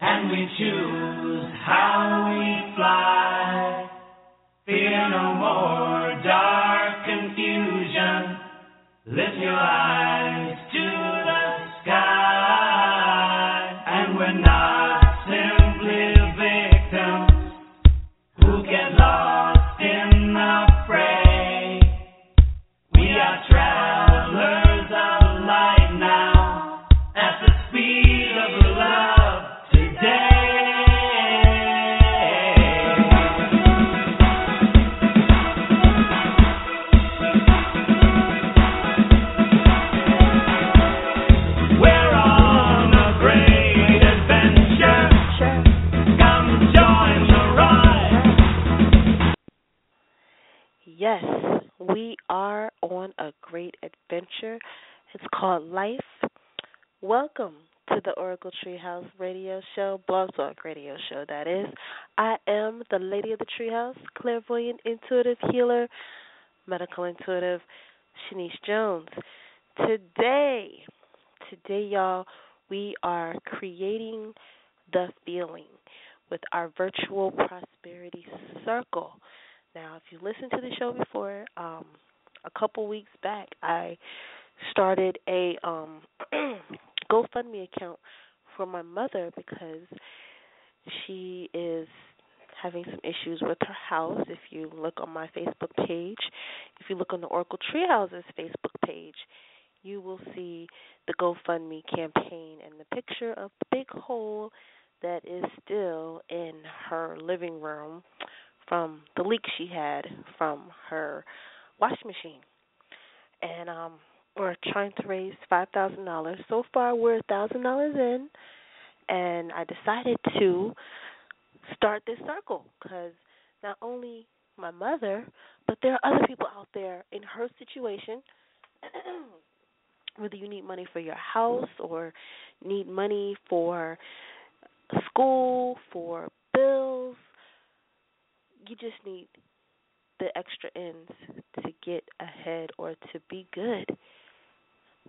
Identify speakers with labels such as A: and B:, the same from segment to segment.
A: and we choose how we fly. Fear no more dark confusion. Lift your eyes to
B: Talk Radio Show, that is. I am the Lady of the Treehouse, clairvoyant, intuitive healer, medical intuitive, Shanice Jones. Today, today, y'all, we are creating the feeling with our virtual prosperity circle. Now, if you listened to the show before, um, a couple weeks back, I started a um, GoFundMe account for my mother because she is having some issues with her house. If you look on my Facebook page, if you look on the Oracle Treehouse's Facebook page, you will see the GoFundMe campaign and the picture of the big hole that is still in her living room from the leak she had from her washing machine. And um we're trying to raise five thousand dollars. So far we're a thousand dollars in and I decided to start this circle because not only my mother, but there are other people out there in her situation whether you need money for your house or need money for school, for bills, you just need the extra ends to get ahead or to be good.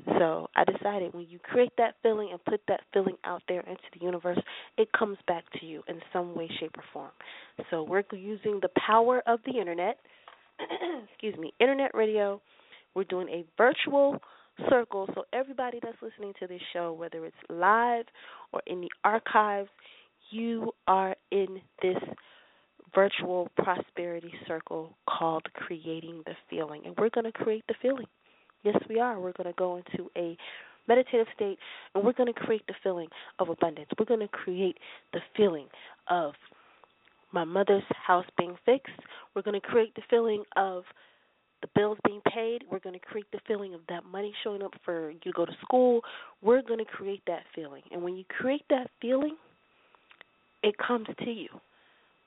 B: So I decided when you create that feeling and put that feeling out there into the universe, it comes back to you in some way, shape, or form. So we're using the power of the internet, excuse me, internet radio. We're doing a virtual circle. So everybody that's listening to this show, whether it's live or in the archives, you are in this virtual prosperity circle called creating the feeling. And we're going to create the feeling. Yes, we are. We're going to go into a meditative state and we're going to create the feeling of abundance. We're going to create the feeling of my mother's house being fixed. We're going to create the feeling of the bills being paid. We're going to create the feeling of that money showing up for you to go to school. We're going to create that feeling. And when you create that feeling, it comes to you.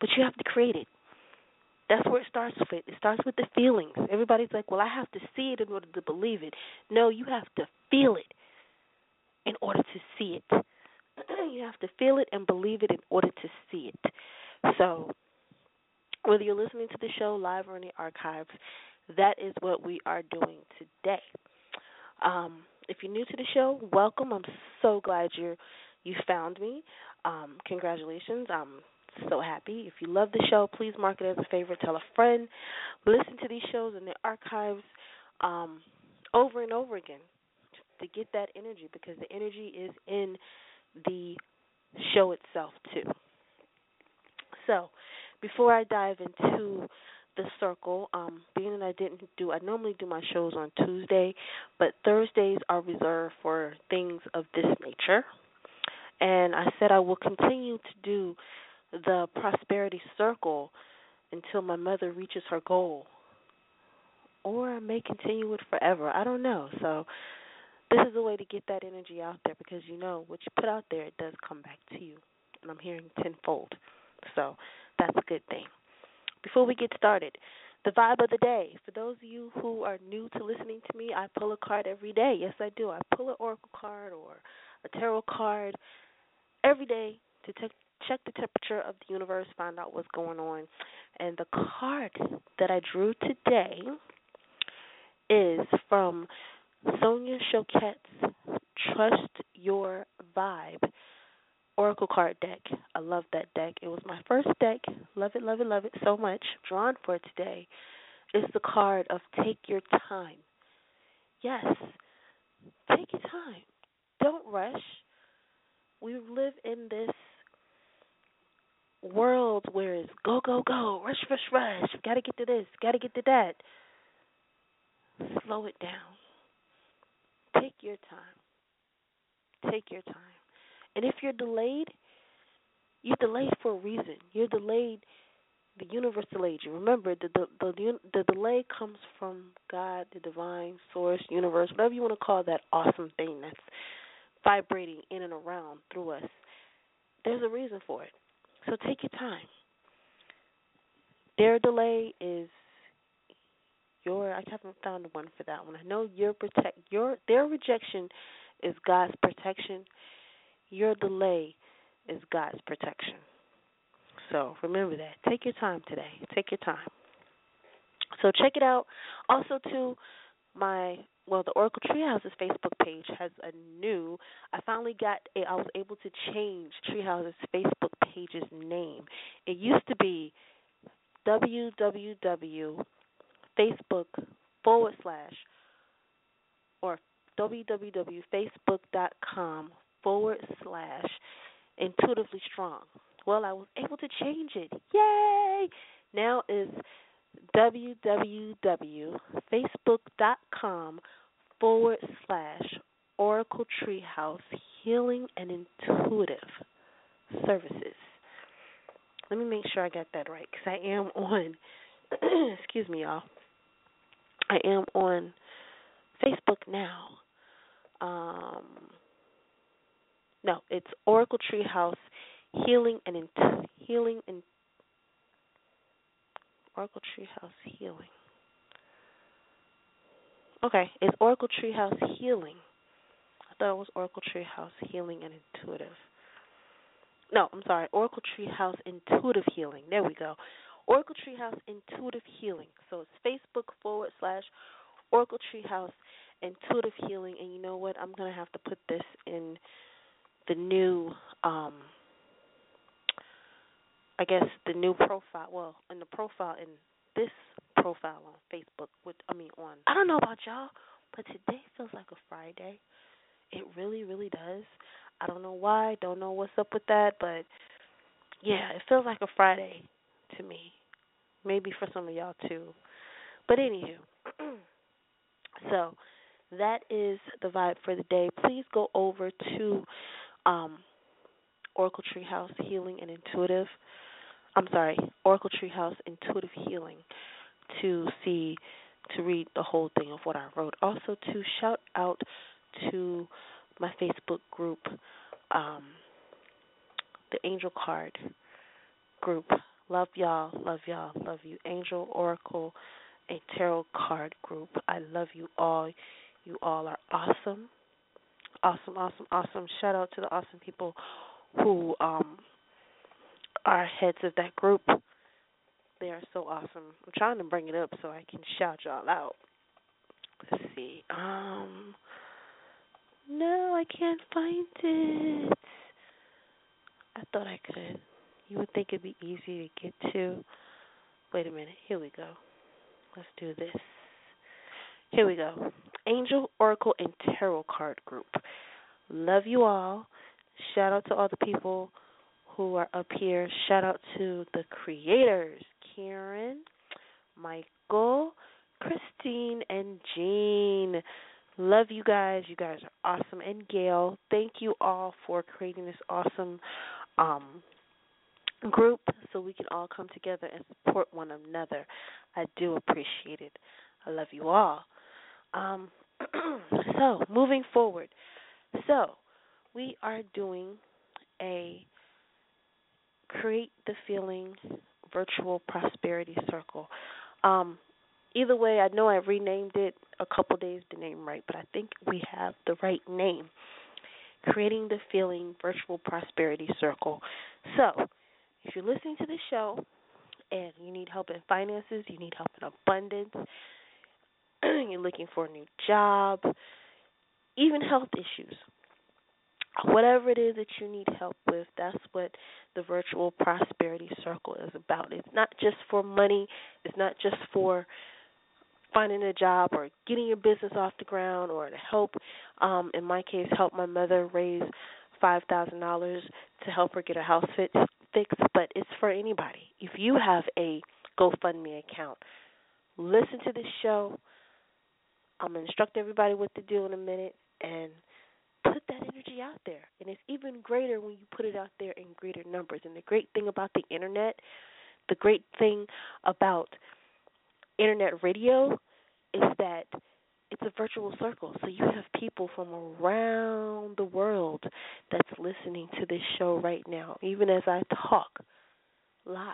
B: But you have to create it. That's where it starts with. It starts with the feelings. Everybody's like, well, I have to see it in order to believe it. No, you have to feel it in order to see it. you have to feel it and believe it in order to see it. So, whether you're listening to the show live or in the archives, that is what we are doing today. Um, if you're new to the show, welcome. I'm so glad you you found me. Um, congratulations. I'm so happy. If you love the show, please mark it as a favorite. Tell a friend. Listen to these shows in the archives um, over and over again to get that energy because the energy is in the show itself too. So, before I dive into the circle, um, being that I didn't do, I normally do my shows on Tuesday, but Thursdays are reserved for things of this nature. And I said I will continue to do the prosperity circle until my mother reaches her goal or I may continue it forever. I don't know. So this is a way to get that energy out there because you know what you put out there, it does come back to you. And I'm hearing tenfold. So that's a good thing. Before we get started, the vibe of the day. For those of you who are new to listening to me, I pull a card every day. Yes, I do. I pull an oracle card or a tarot card every day to te- check the temperature of the universe, find out what's going on. And the card that I drew today is from Sonia Choquette's Trust Your Vibe Oracle card deck. I love that deck. It was my first deck. Love it, love it, love it so much. Drawn for today is the card of Take Your Time. Yes, take your time. Don't rush. We live in this world where it's go, go, go, rush, rush, rush. Got to get to this, got to get to that. Slow it down. Take your time. Take your time. And if you're delayed, you're delayed for a reason. You're delayed. The universe delayed you. Remember, the the the, the delay comes from God, the divine source, universe, whatever you want to call that awesome thing that's vibrating in and around through us. There's a reason for it. So take your time. Their delay is your. I haven't found one for that one. I know your protect your their rejection is God's protection. Your delay is God's protection. So remember that. Take your time today. Take your time. So check it out. Also, to my well, the Oracle Treehouse's Facebook page has a new. I finally got. A, I was able to change Treehouse's Facebook page's name. It used to be www.facebook forward slash or www.facebook.com forward slash intuitively strong. Well, I was able to change it. Yay! Now is www.facebook.com forward slash Oracle Treehouse Healing and Intuitive Services. Let me make sure I got that right because I am on, excuse me, y'all. I am on Facebook now. Um, no, it's Oracle Treehouse Healing and Intu- Healing and Oracle Treehouse Healing. Okay, it's Oracle Treehouse Healing. I thought it was Oracle Treehouse Healing and Intuitive. No, I'm sorry, Oracle Treehouse Intuitive Healing. There we go. Oracle Treehouse Intuitive Healing. So it's Facebook forward slash Oracle Treehouse Intuitive Healing. And you know what? I'm going to have to put this in the new, um, I guess, the new profile. Well, in the profile, in this profile on Facebook, with, I mean, on, I don't know about y'all, but today feels like a Friday. It really, really does. I don't know why, don't know what's up with that, but yeah, it feels like a Friday to me. Maybe for some of y'all too. But anywho, so that is the vibe for the day. Please go over to um, Oracle Treehouse Healing and Intuitive. I'm sorry, Oracle Treehouse Intuitive Healing to see to read the whole thing of what I wrote. Also to shout out to my Facebook group, um, the Angel Card group. Love y'all, love y'all, love you. Angel Oracle, a tarot card group. I love you all. You all are awesome. Awesome, awesome, awesome. Shout out to the awesome people who um are heads of that group. They are so awesome. I'm trying to bring it up so I can shout y'all out. Let's see. Um no, I can't find it. I thought I could. You would think it'd be easy to get to. Wait a minute. Here we go. Let's do this. Here we go. Angel, Oracle, and Tarot Card Group. Love you all. Shout out to all the people who are up here. Shout out to the creators Karen, Michael, Christine, and Jean. Love you guys. You guys are awesome. And Gail, thank you all for creating this awesome um, group so we can all come together and support one another. I do appreciate it. I love you all. Um, so, moving forward. So, we are doing a Create the Feeling virtual prosperity circle. Um, either way, I know I renamed it a couple days to name right, but I think we have the right name. Creating the Feeling Virtual Prosperity Circle. So, if you're listening to the show and you need help in finances, you need help in abundance, you're looking for a new job, even health issues, whatever it is that you need help with, that's what the virtual prosperity circle is about. It's not just for money, it's not just for finding a job or getting your business off the ground or to help um in my case help my mother raise five thousand dollars to help her get her house fixed fixed. But it's for anybody. If you have a gofundme account listen to this show. I'm going to instruct everybody what to do in a minute and energy out there and it's even greater when you put it out there in greater numbers and the great thing about the internet the great thing about internet radio is that it's a virtual circle. So you have people from around the world that's listening to this show right now, even as I talk live.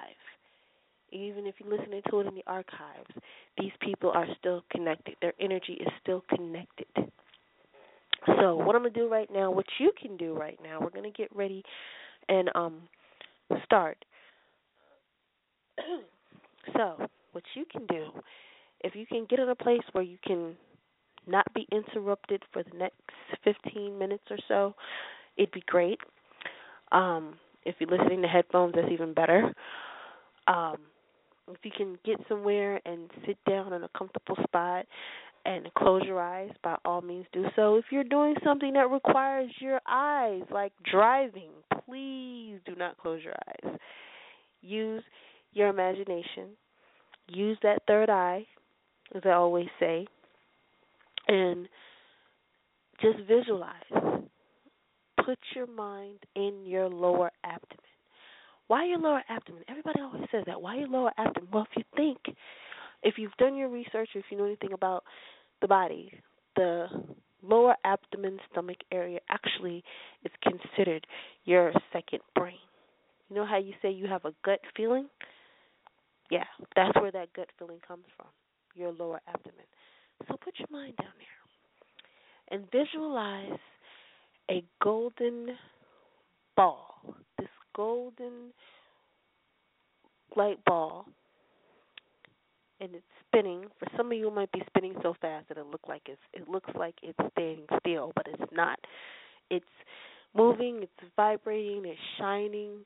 B: Even if you're listening to it in the archives, these people are still connected. Their energy is still connected. So what I'm gonna do right now, what you can do right now, we're gonna get ready and um start. so what you can do, if you can get in a place where you can not be interrupted for the next 15 minutes or so, it'd be great. Um, if you're listening to headphones, that's even better. Um, if you can get somewhere and sit down in a comfortable spot and close your eyes, by all means do so. If you're doing something that requires your eyes, like driving, please do not close your eyes. Use your imagination use that third eye, as I always say, and just visualize. Put your mind in your lower abdomen. Why your lower abdomen? Everybody always says that. Why your lower abdomen? Well, if you think, if you've done your research, if you know anything about the body, the lower abdomen stomach area actually is considered your second brain. You know how you say you have a gut feeling? Yeah, that's where that gut feeling comes from, your lower abdomen. So put your mind down there and visualize a golden ball. This golden light ball and it's spinning. For some of you it might be spinning so fast that it look like it's it looks like it's standing still, but it's not. It's moving, it's vibrating, it's shining,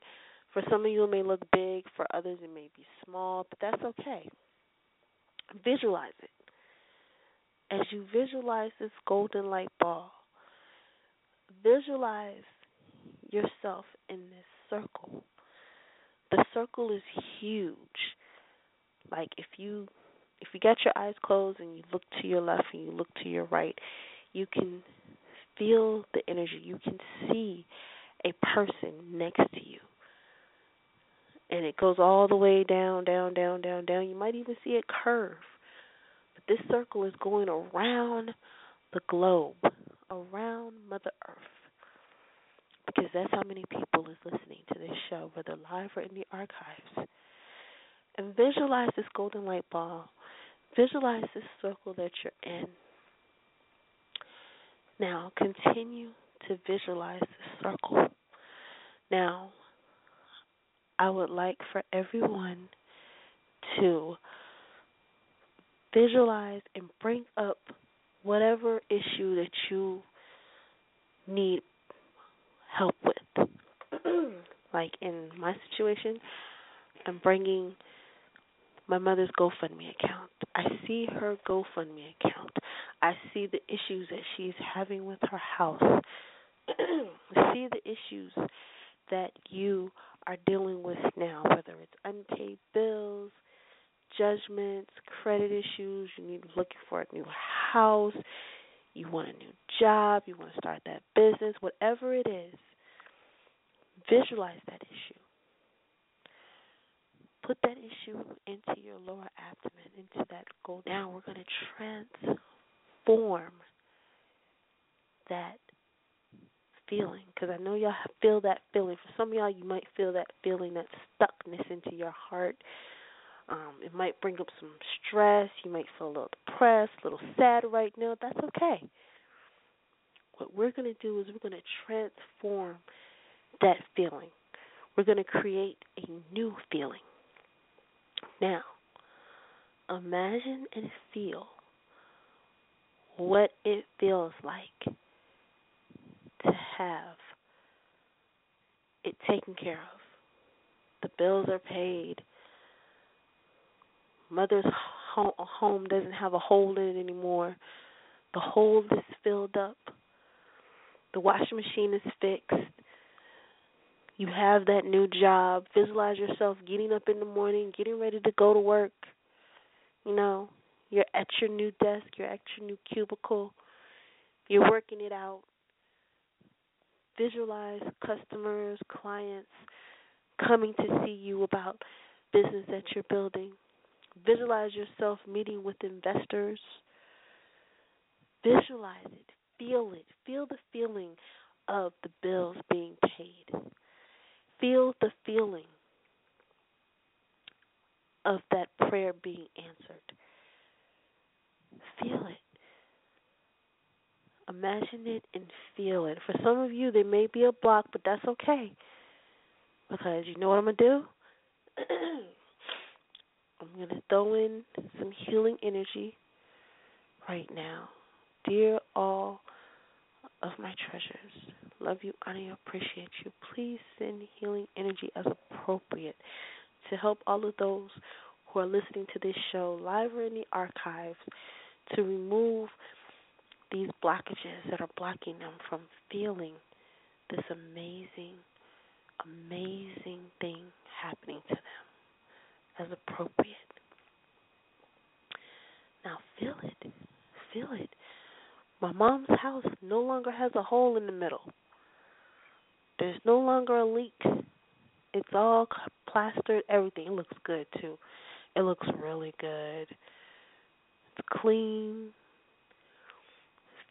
B: for some of you, it may look big. For others, it may be small, but that's okay. Visualize it. As you visualize this golden light ball, visualize yourself in this circle. The circle is huge. Like if you if you got your eyes closed and you look to your left and you look to your right, you can feel the energy. You can see a person next to you and it goes all the way down, down, down, down, down. You might even see it curve. But this circle is going around the globe, around Mother Earth. Because that's how many people is listening to this show, whether live or in the archives. And visualize this golden light ball. Visualize this circle that you're in. Now continue to visualize this circle. Now I would like for everyone to visualize and bring up whatever issue that you need help with. like in my situation, I'm bringing my mother's GoFundMe account. I see her GoFundMe account. I see the issues that she's having with her house. See the issues that you are dealing with now, whether it's unpaid bills, judgments, credit issues, you need looking for a new house, you want a new job, you want to start that business, whatever it is, visualize that issue. Put that issue into your lower abdomen, into that goal. Now we're going to transform that feeling because I know y'all feel that feeling. For some of y'all, you might feel that feeling, that stuckness into your heart. Um, it might bring up some stress. You might feel a little depressed, a little sad right now. That's okay. What we're going to do is we're going to transform that feeling. We're going to create a new feeling. Now, imagine and feel what it feels like to have it taken care of. The bills are paid. Mother's home doesn't have a hole in it anymore. The hole is filled up. The washing machine is fixed. You have that new job. Visualize yourself getting up in the morning, getting ready to go to work. You know, you're at your new desk, you're at your new cubicle. You're working it out. Visualize customers, clients coming to see you about business that you're building. Visualize yourself meeting with investors. Visualize it. Feel it. Feel the feeling of the bills being paid. Feel the feeling of that prayer being answered. Feel it. Imagine it and feel it. For some of you, there may be a block, but that's okay. Because you know what I'm going to do? I'm going to throw in some healing energy right now. Dear all of my treasures, love you, honor you, appreciate you. Please send healing energy as appropriate to help all of those who are listening to this show live or in the archives to remove these blockages that are blocking them from feeling this amazing, amazing thing happening to them as appropriate. Now feel it. Feel it. My mom's house no longer has a hole in the middle. There's no longer a leak. It's all plastered, everything. It looks good too. It looks really good. It's clean.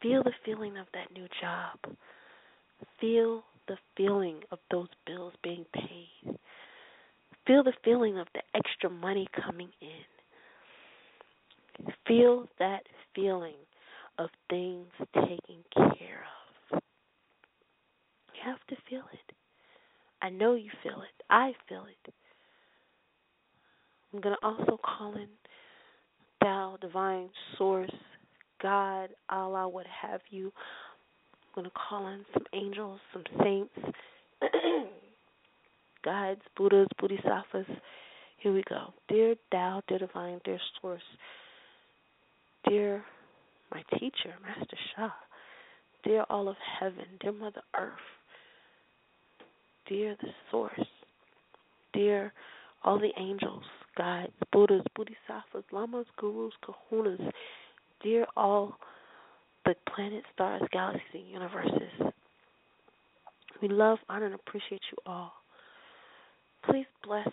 B: Feel the feeling of that new job. Feel the feeling of those bills being paid. Feel the feeling of the extra money coming in. Feel that feeling of things taken care of. Have to feel it. I know you feel it. I feel it. I'm going to also call in Tao, Divine Source, God, Allah, what have you. I'm going to call in some angels, some saints, guides, Buddhas, Bodhisattvas. Here we go. Dear Tao, dear Divine, dear Source, dear my teacher, Master Sha, dear all of heaven, dear Mother Earth, dear the Source, dear all the angels, guides, Buddhas, Bodhisattvas, Lamas, Gurus, Kahunas, Dear all the planets, stars, galaxies, and universes, we love, honor, and appreciate you all. Please bless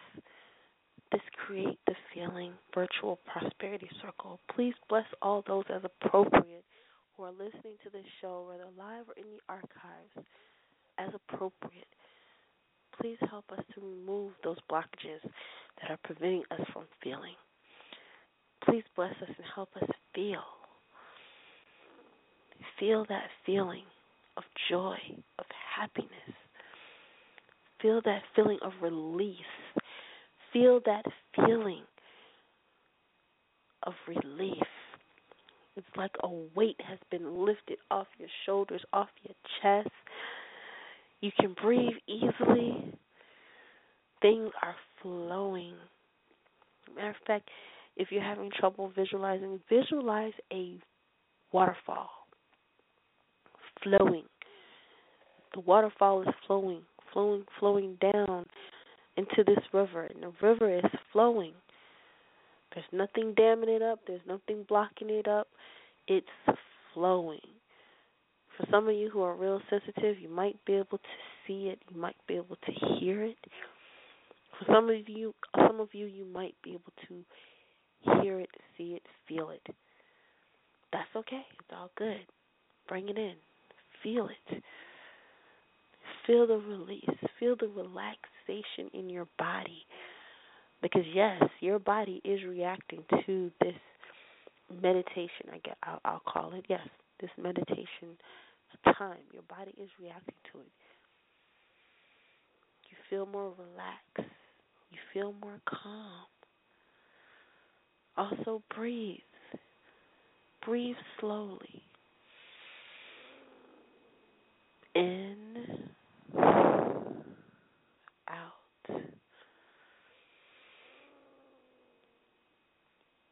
B: this Create the Feeling virtual prosperity circle. Please bless all those as appropriate who are listening to this show, whether live or in the archives, as appropriate. Please help us to remove those blockages that are preventing us from feeling. Please bless us and help us feel Feel that feeling of joy, of happiness. Feel that feeling of release. Feel that feeling of relief. It's like a weight has been lifted off your shoulders, off your chest. You can breathe easily. Things are flowing. Matter of fact, if you're having trouble visualizing, visualize a waterfall flowing. The waterfall is flowing, flowing, flowing down into this river, and the river is flowing. There's nothing damming it up, there's nothing blocking it up. It's flowing. For some of you who are real sensitive, you might be able to see it, you might be able to hear it For some of you, some of you, you might be able to hear it, see it, feel it. That's okay. It's all good. Bring it in. Feel it. Feel the release. Feel the relaxation in your body. Because yes, your body is reacting to this meditation. I get, I'll, I'll call it. Yes, this meditation time. Your body is reacting to it. You feel more relaxed. You feel more calm. Also, breathe. Breathe slowly. In, out.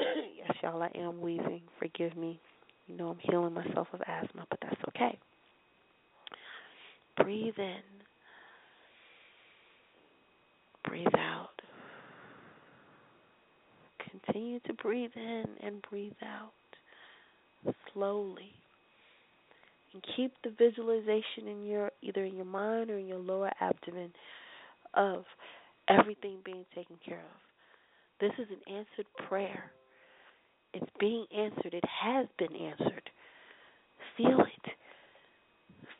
B: yes, y'all, I am wheezing. Forgive me. You know I'm healing myself of asthma, but that's okay. Breathe in. Breathe out. Continue to breathe in and breathe out slowly. And keep the visualization in your either in your mind or in your lower abdomen of everything being taken care of. This is an answered prayer. It's being answered. It has been answered. Feel it.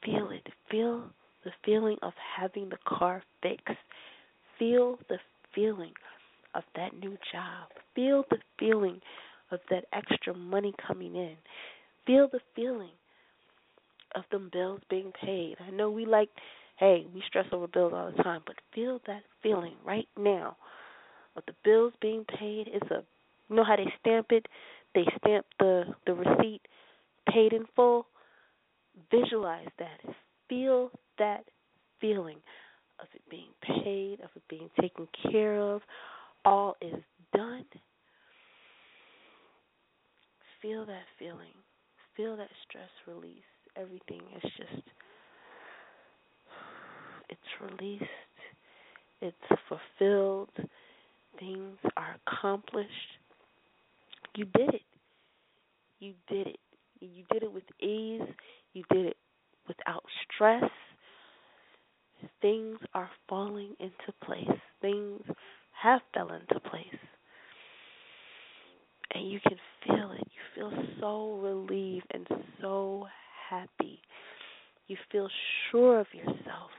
B: Feel it. Feel the feeling of having the car fixed. Feel the feeling of that new job. Feel the feeling of that extra money coming in. Feel the feeling of them bills being paid. I know we like, hey, we stress over bills all the time, but feel that feeling right now of the bills being paid. It's a, you know how they stamp it? They stamp the the receipt paid in full. Visualize that. Feel that feeling of it being paid, of it being taken care of. All is done. Feel that feeling. Feel that stress release. Everything is just, it's released. It's fulfilled. Things are accomplished. You did it. You did it. You did it with ease. You did it without stress. Things are falling into place. Things have fell into place. And you can feel it. You feel so relieved and so happy. You feel sure of yourself.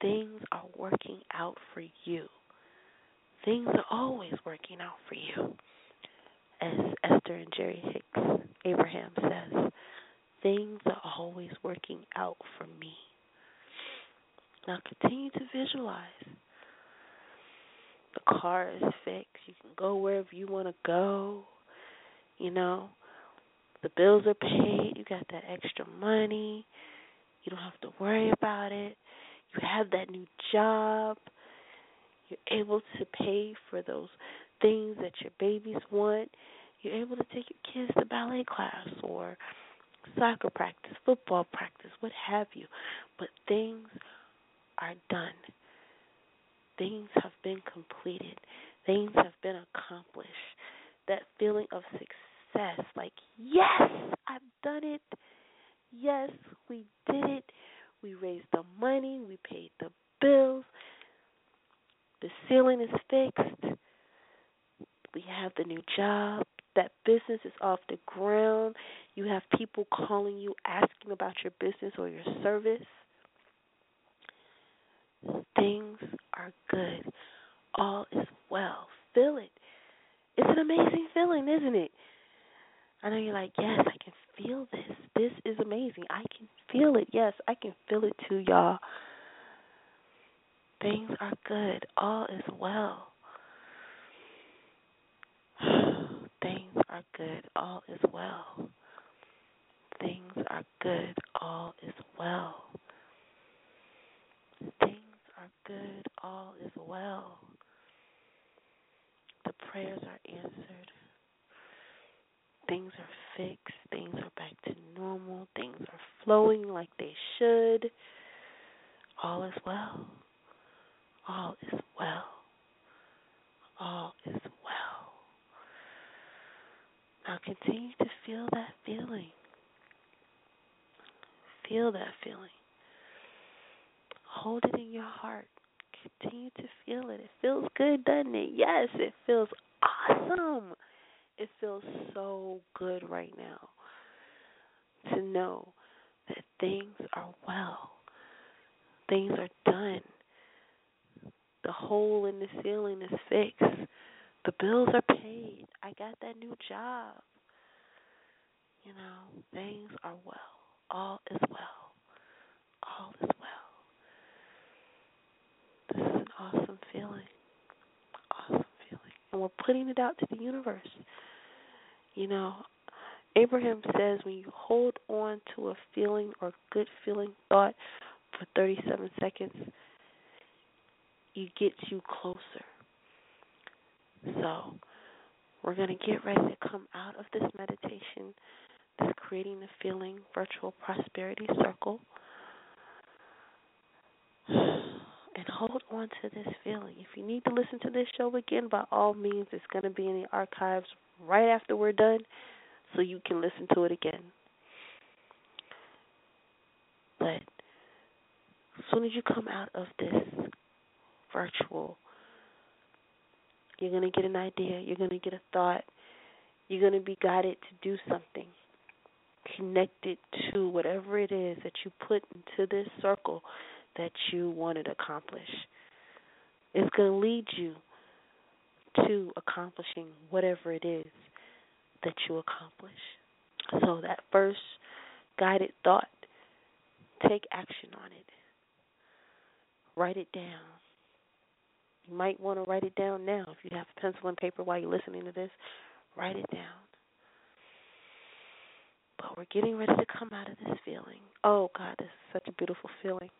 B: Things are working out for you. Things are always working out for you. As Esther and Jerry Hicks Abraham says, things are always working out for me. Now continue to visualize. The car is fixed. You can go wherever you want to go. You know, the bills are paid. You got that extra money. You don't have to worry about it. You have that new job. You're able to pay for those things that your babies want. You're able to take your kids to ballet class or soccer practice, football practice, what have you. But things are done. Things have been completed. Things have been accomplished. That feeling of success, like, yes, I've done it. Yes, we did it. We raised the money. We paid the bills. The ceiling is fixed. We have the new job. That business is off the ground. You have people calling you asking about your business or your service. Things are good. All is well. Feel it. It's an amazing feeling, isn't it? I know you're like, yes, I can feel this. This is amazing. I can feel it. Yes, I can feel it too, y'all. Things are good. All is well. Things are good. All is well. Things are good. All is well. Are good. All is well. The prayers are answered. Things are fixed. Things are back to normal. Things are flowing like they should. All is well. All is well. All is well. Now continue to feel that feeling. Feel that feeling. Hold it in your heart. continue to feel it. It feels good, doesn't it? Yes, it feels awesome. It feels so good right now to know that things are well. Things are done. The hole in the ceiling is fixed. The bills are paid. I got that new job. You know, things are well. All is well. All is well. This is an awesome feeling. Awesome feeling. And we're putting it out to the universe. You know, Abraham says when you hold on to a feeling or good feeling thought for 37 seconds, it gets you closer. So, we're going to get ready to come out of this meditation, this creating the feeling virtual prosperity circle, and hold on to this feeling. If you need to listen to this show again, by all means, it's going to be in the archives right after we're done so you can listen to it again. But as soon as you come out of this virtual, you're going to get an idea, you're going to get a thought, you're going to be guided to do something connected to whatever it is that you put into this circle that you want to accomplish. It's going to lead you to accomplishing whatever it is that you accomplish. So, that first guided thought, take action on it. Write it down. You might want to write it down now. If you have a pencil and paper while you're listening to this, write it down. But we're getting ready to come out of this feeling. Oh, God, this is such a beautiful feeling.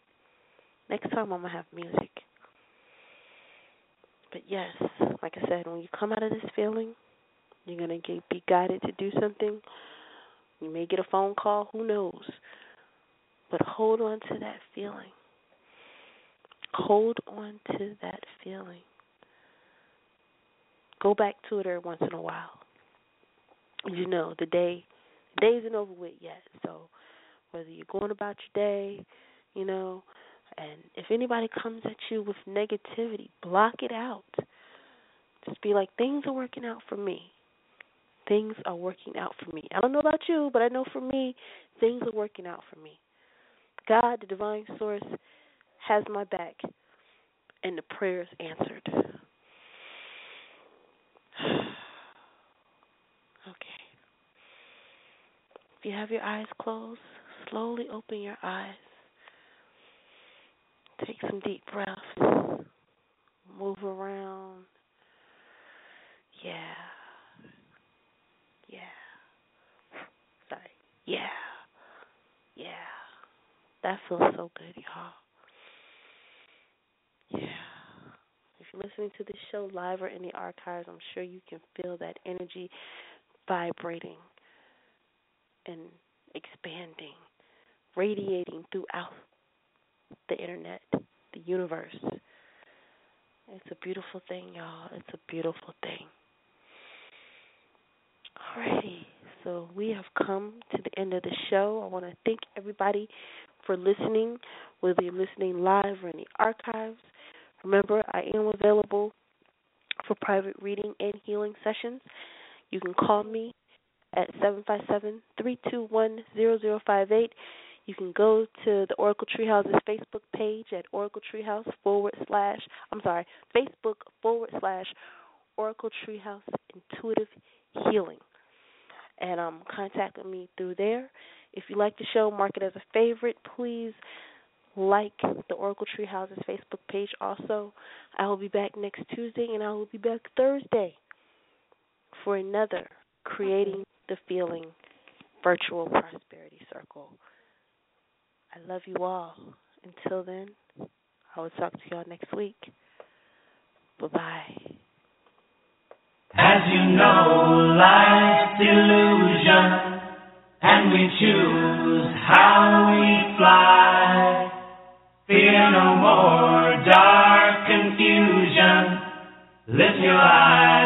B: Next time I'm to have music. But yes, like I said, when you come out of this feeling, you're to get be guided to do something. You may get a phone call, who knows? But hold on to that feeling. Hold on to that feeling. Go back to it every once in a while. You know, the day the day isn't over with yet. So whether you're going about your day, you know, and if anybody comes at you with negativity, block it out. Just be like, things are working out for me. Things are working out for me. I don't know about you, but I know for me, things are working out for me. God, the divine source, has my back, and the prayers answered. okay. If you have your eyes closed, slowly open your eyes. Take some deep breaths. Move around. Yeah. Yeah. Sorry. Yeah. Yeah. That feels so good, y'all. Yeah. If you're listening to this show live or in the archives, I'm sure you can feel that energy vibrating and expanding, radiating throughout the internet, the universe. It's a beautiful thing, y'all. It's a beautiful thing. Alrighty, so we have come to the end of the show. I want to thank everybody for listening, whether you're listening live or in the archives. Remember, I am available for private reading and healing sessions. You can call me at 757 321 0058. You can go to the Oracle Treehouse's Facebook page at Oracle Treehouse forward slash, I'm sorry, Facebook forward slash Oracle Treehouse Intuitive Healing. And um, contact me through there. If you like the show, mark it as a favorite. Please like the Oracle Treehouse's Facebook page also. I will be back next Tuesday and I will be back Thursday for another Creating the Feeling virtual prosperity circle. I love you all. Until then, I will talk to y'all next week. Bye bye.
A: As you know, life's illusion, and we choose how we fly. Fear no more dark confusion. Lift your eyes